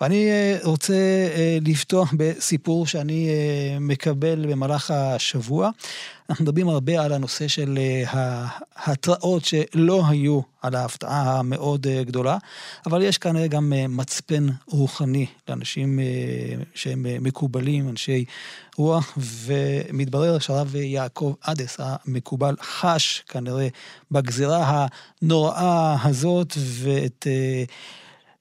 ואני רוצה לפתוח בסיפור שאני מקבל במהלך השבוע. אנחנו מדברים הרבה על הנושא של ההתראות שלא היו על ההפתעה המאוד גדולה, אבל יש כנראה גם מצפן רוחני לאנשים שהם מקובלים, אנשי רוח, ומתברר שהרב יעקב עדס המקובל חש כנראה בגזירה הנוראה הזאת, ואת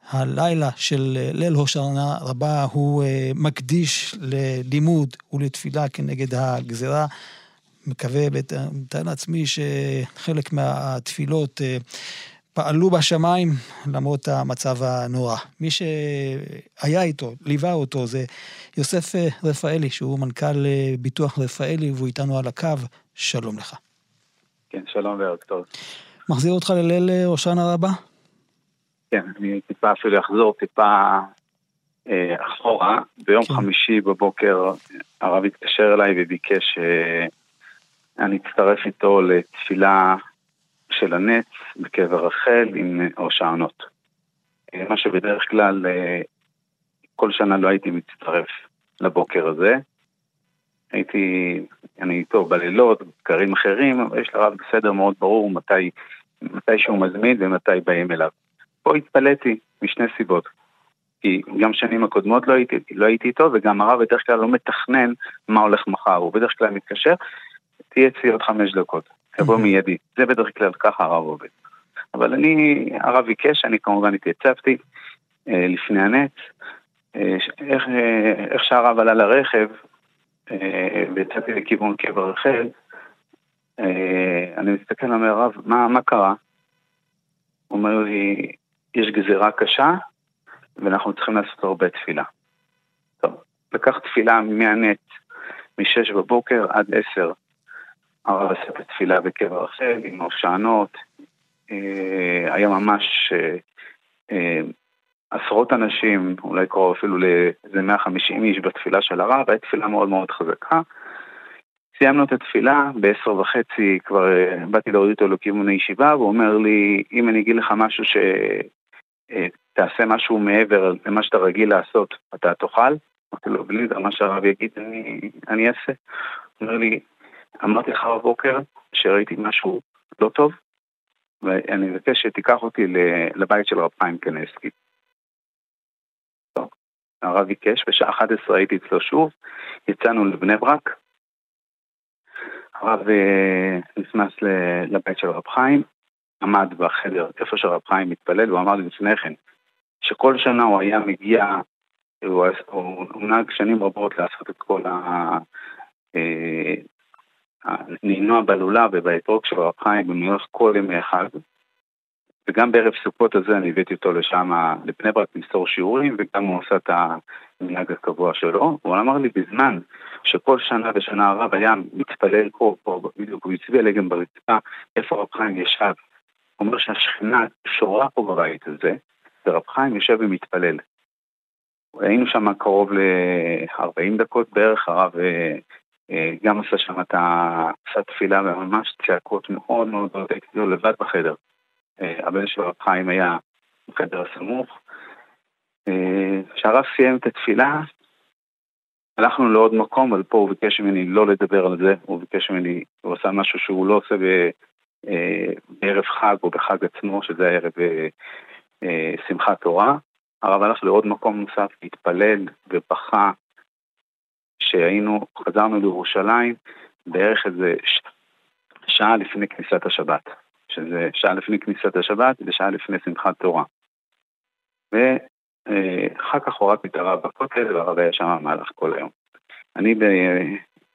הלילה של ליל הושענא רבה הוא מקדיש ללימוד ולתפילה כנגד הגזירה. מקווה, מתאר לעצמי שחלק מהתפילות פעלו בשמיים למרות המצב הנורא. מי שהיה איתו, ליווה אותו, זה יוסף רפאלי, שהוא מנכ"ל ביטוח רפאלי, והוא איתנו על הקו. שלום לך. כן, שלום וערב טוב. מחזיר אותך לליל הושענא רבה? כן, אני טיפה אפילו אחזור טיפה אה, אחורה. ביום כן. חמישי בבוקר הרב התקשר אליי וביקש אה, אני אצטרף איתו לתפילה של הנץ בקבר רחל עם הושענות. אה, מה שבדרך כלל אה, כל שנה לא הייתי מצטרף לבוקר הזה. הייתי, אני איתו בלילות, בקרים אחרים, אבל יש לרב בסדר מאוד ברור מתי, מתי שהוא מזמין ומתי באים אליו. פה התפלאתי משני סיבות. כי גם שנים הקודמות לא הייתי, לא הייתי איתו, וגם הרב בדרך כלל לא מתכנן מה הולך מחר, הוא בדרך כלל מתקשר, תהיה אצלי עוד חמש דקות, תבוא מיידי. זה בדרך כלל ככה הרב עובד. אבל אני, הרב ביקש, אני כמובן התייצבתי אה, לפני הנץ. אה, איך, אה, איך שהרב עלה לרכב, אה, ויצאתי לכיוון קבר רחל, אה, אני מסתכל, אומר הרב, מה, מה קרה? הוא אומר לי, יש גזירה קשה, ואנחנו צריכים לעשות הרבה תפילה. טוב, לקח תפילה מהנט, מ-6 בבוקר עד 10. הרב עשה את בקבר רחל עם הושענות. אה, היה ממש אה, אה, עשרות אנשים, אולי קרוב אפילו לאיזה 150 איש בתפילה של הרב, הייתה תפילה מאוד מאוד חזקה. סיימנו את התפילה, בעשר וחצי כבר באתי להוריד אותו לכיוון הישיבה, והוא אומר לי, אם אני אגיד לך משהו ש... תעשה משהו מעבר למה שאתה רגיל לעשות, אתה תאכל? אמרתי לו, בלי מה שהרב יגיד, אני, אני אעשה. הוא אומר לי, אמרתי לך בבוקר שראיתי משהו לא טוב, ואני מבקש שתיקח אותי לבית של רב חיים קנסקי. הרב ביקש, בשעה 11 הייתי אצלו שוב, יצאנו לבני ברק, הרב אה, נכנס לבית של רב חיים, עמד בחדר איפה שרב חיים מתפלל, והוא אמר לי לפני כן, שכל שנה הוא היה מגיע, הוא, הוא, הוא נהג שנים רבות לעשות את כל הנינוע אה, בלולב ובאתרוג של רב חיים במהלך כל ימי החג. וגם בערב סוכות הזה אני הבאתי אותו לשם, לבני ברק למסור שיעורים, וגם הוא עושה את המנהג הקבוע שלו. הוא אמר לי בזמן שכל שנה ושנה הרב היה מתפלל פה, פה, בדיוק, הוא הצביע לגן ברצפה, איפה רב חיים ישב. אומר שהשכינה שורה פה בבית הזה, ורב חיים יושב ומתפלל. היינו שם קרוב ל-40 דקות בערך, הרב אה, אה, גם עשה שם את התפילה וממש צעקות מאוד מאוד מאוד, הייתי לבד בחדר. אה, הבן של רב חיים היה בחדר הסמוך. כשהרב סיים את התפילה, הלכנו לעוד מקום, אבל פה הוא ביקש ממני לא לדבר על זה, הוא ביקש ממני, הוא עשה משהו שהוא לא עושה בערב חג או בחג עצמו, שזה הערב אה, שמחת תורה. הרב הלך לעוד מקום נוסף להתפלל ובכה שהיינו, חזרנו לירושלים בערך איזה. שעה לפני כניסת השבת, שזה שעה לפני כניסת השבת ושעה לפני שמחת תורה. ואחר כך הורדתי את הרב בכותל והרב היה שם במהלך כל היום. אני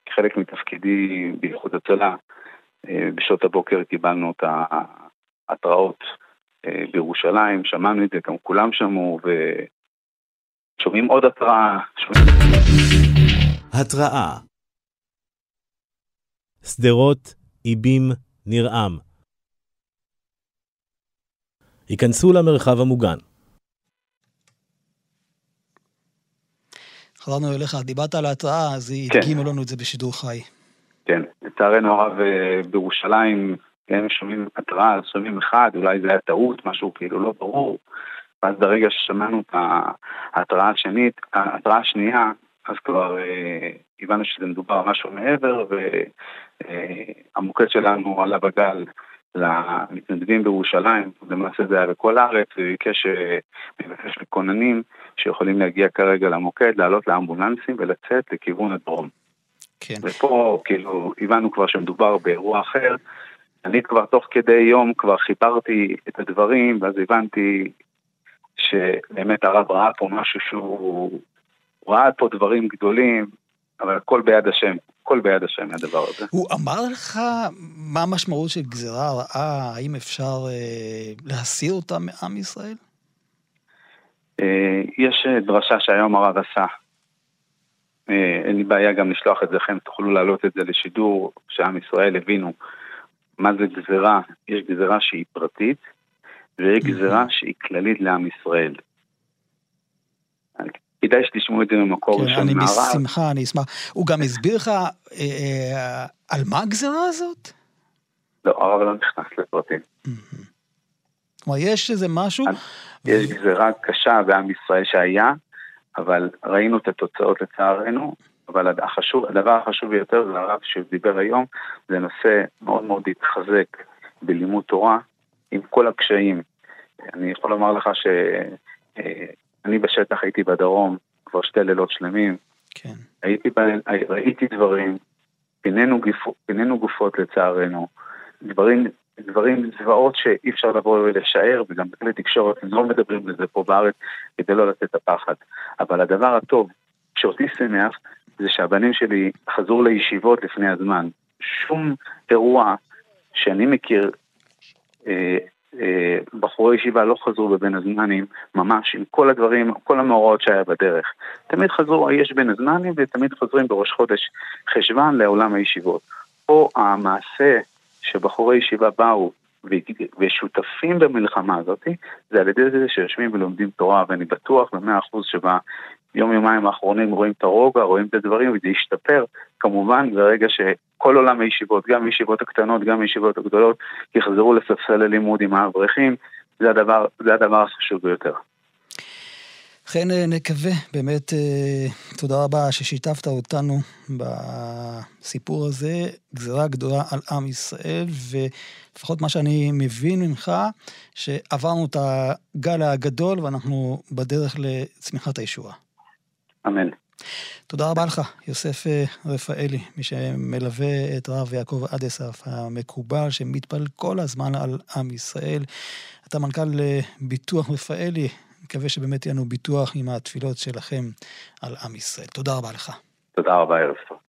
כחלק מתפקידי באיחוד הצלה, אה, בשעות הבוקר קיבלנו את ההתראות אה, בירושלים, שמענו את זה, גם כולם שמעו, ושומעים עוד התראה. התראה שדרות, איבים, נרעם. היכנסו למרחב המוגן. חזרנו אליך, דיברת על ההתראה, אז כן. הדגימו לנו את זה בשידור חי. לצערנו הרב אה, בירושלים כן, שומעים התראה, שומעים אחד, אולי זה היה טעות, משהו כאילו לא ברור, ואז ברגע ששמענו את ההתראה השנית, ההתראה השנייה, אז כבר אה, הבנו שזה מדובר משהו מעבר, והמוקד שלנו עלה בגל למתנדבים בירושלים, למעשה זה היה בכל הארץ, וביקש מבקש מכוננים שיכולים להגיע כרגע למוקד, לעלות לאמבולנסים ולצאת לכיוון הדרום. כן. ופה כאילו הבנו כבר שמדובר באירוע אחר. אני כבר תוך כדי יום כבר חיברתי את הדברים, ואז הבנתי שבאמת הרב ראה פה משהו שהוא... ראה פה דברים גדולים, אבל הכל ביד השם, הכל ביד השם הדבר הזה. הוא אמר לך מה המשמעות של גזירה רעה, האם אפשר אה, להסיר אותה מעם ישראל? אה, יש דרשה שהיום הרב עשה. אה, אין לי בעיה גם לשלוח את זה לכם, תוכלו להעלות את זה לשידור, שעם ישראל הבינו מה זה גזירה. יש גזירה שהיא פרטית, ויש גזירה שהיא כללית לעם ישראל. כדאי שתשמעו את זה ממקור ראשון כן, מהרב. אני בשמחה, אני אשמח. הוא גם הסביר לך אה, אה, על מה הגזירה הזאת? לא, הרב לא נכנס לפרטים. כלומר, יש איזה משהו... יש גזירה קשה בעם ישראל שהיה, אבל ראינו את התוצאות לצערנו, אבל החשוב, הדבר החשוב ביותר זה הרב שדיבר היום, זה נושא מאוד מאוד להתחזק בלימוד תורה עם כל הקשיים. אני יכול לומר לך שאני בשטח הייתי בדרום כבר שתי לילות שלמים, כן. הייתי, ראיתי דברים, פינינו, גפו, פינינו גופות לצערנו, דברים, דברים, זוועות שאי אפשר לבוא ולשער, וגם בכלי תקשורת לא מדברים על זה פה בארץ כדי לא לתת את הפחד. אבל הדבר הטוב שאותי שמח זה שהבנים שלי חזרו לישיבות לפני הזמן. שום אירוע שאני מכיר, אה, אה, בחורי ישיבה לא חזרו בבין הזמנים, ממש עם כל הדברים, כל המאורעות שהיה בדרך. תמיד חזרו, יש בין הזמנים ותמיד חוזרים בראש חודש חשוון לעולם הישיבות. פה המעשה שבחורי ישיבה באו ושותפים במלחמה הזאת, זה על ידי זה שיושבים ולומדים תורה, ואני בטוח במאה אחוז שביום יומיים האחרונים רואים את הרוגע, רואים את הדברים, וזה ישתפר כמובן ברגע שכל עולם הישיבות, גם הישיבות הקטנות, גם הישיבות הגדולות, יחזרו לספסל הלימוד עם האברכים, זה הדבר, זה הדבר החשוב ביותר. אכן אה, נקווה, באמת אה, תודה רבה ששיתפת אותנו בסיפור הזה, גזירה גדולה על עם ישראל, ולפחות מה שאני מבין ממך, שעברנו את הגל הגדול ואנחנו בדרך לצמיחת הישועה. אמן. תודה רבה לך, יוסף אה, רפאלי, מי שמלווה את הרב יעקב אדסף המקובל, שמתפלל כל הזמן על עם ישראל. אתה מנכ"ל ביטוח רפאלי, מקווה שבאמת יהיה לנו ביטוח עם התפילות שלכם על עם ישראל. תודה רבה לך. תודה רבה, ערב טוב.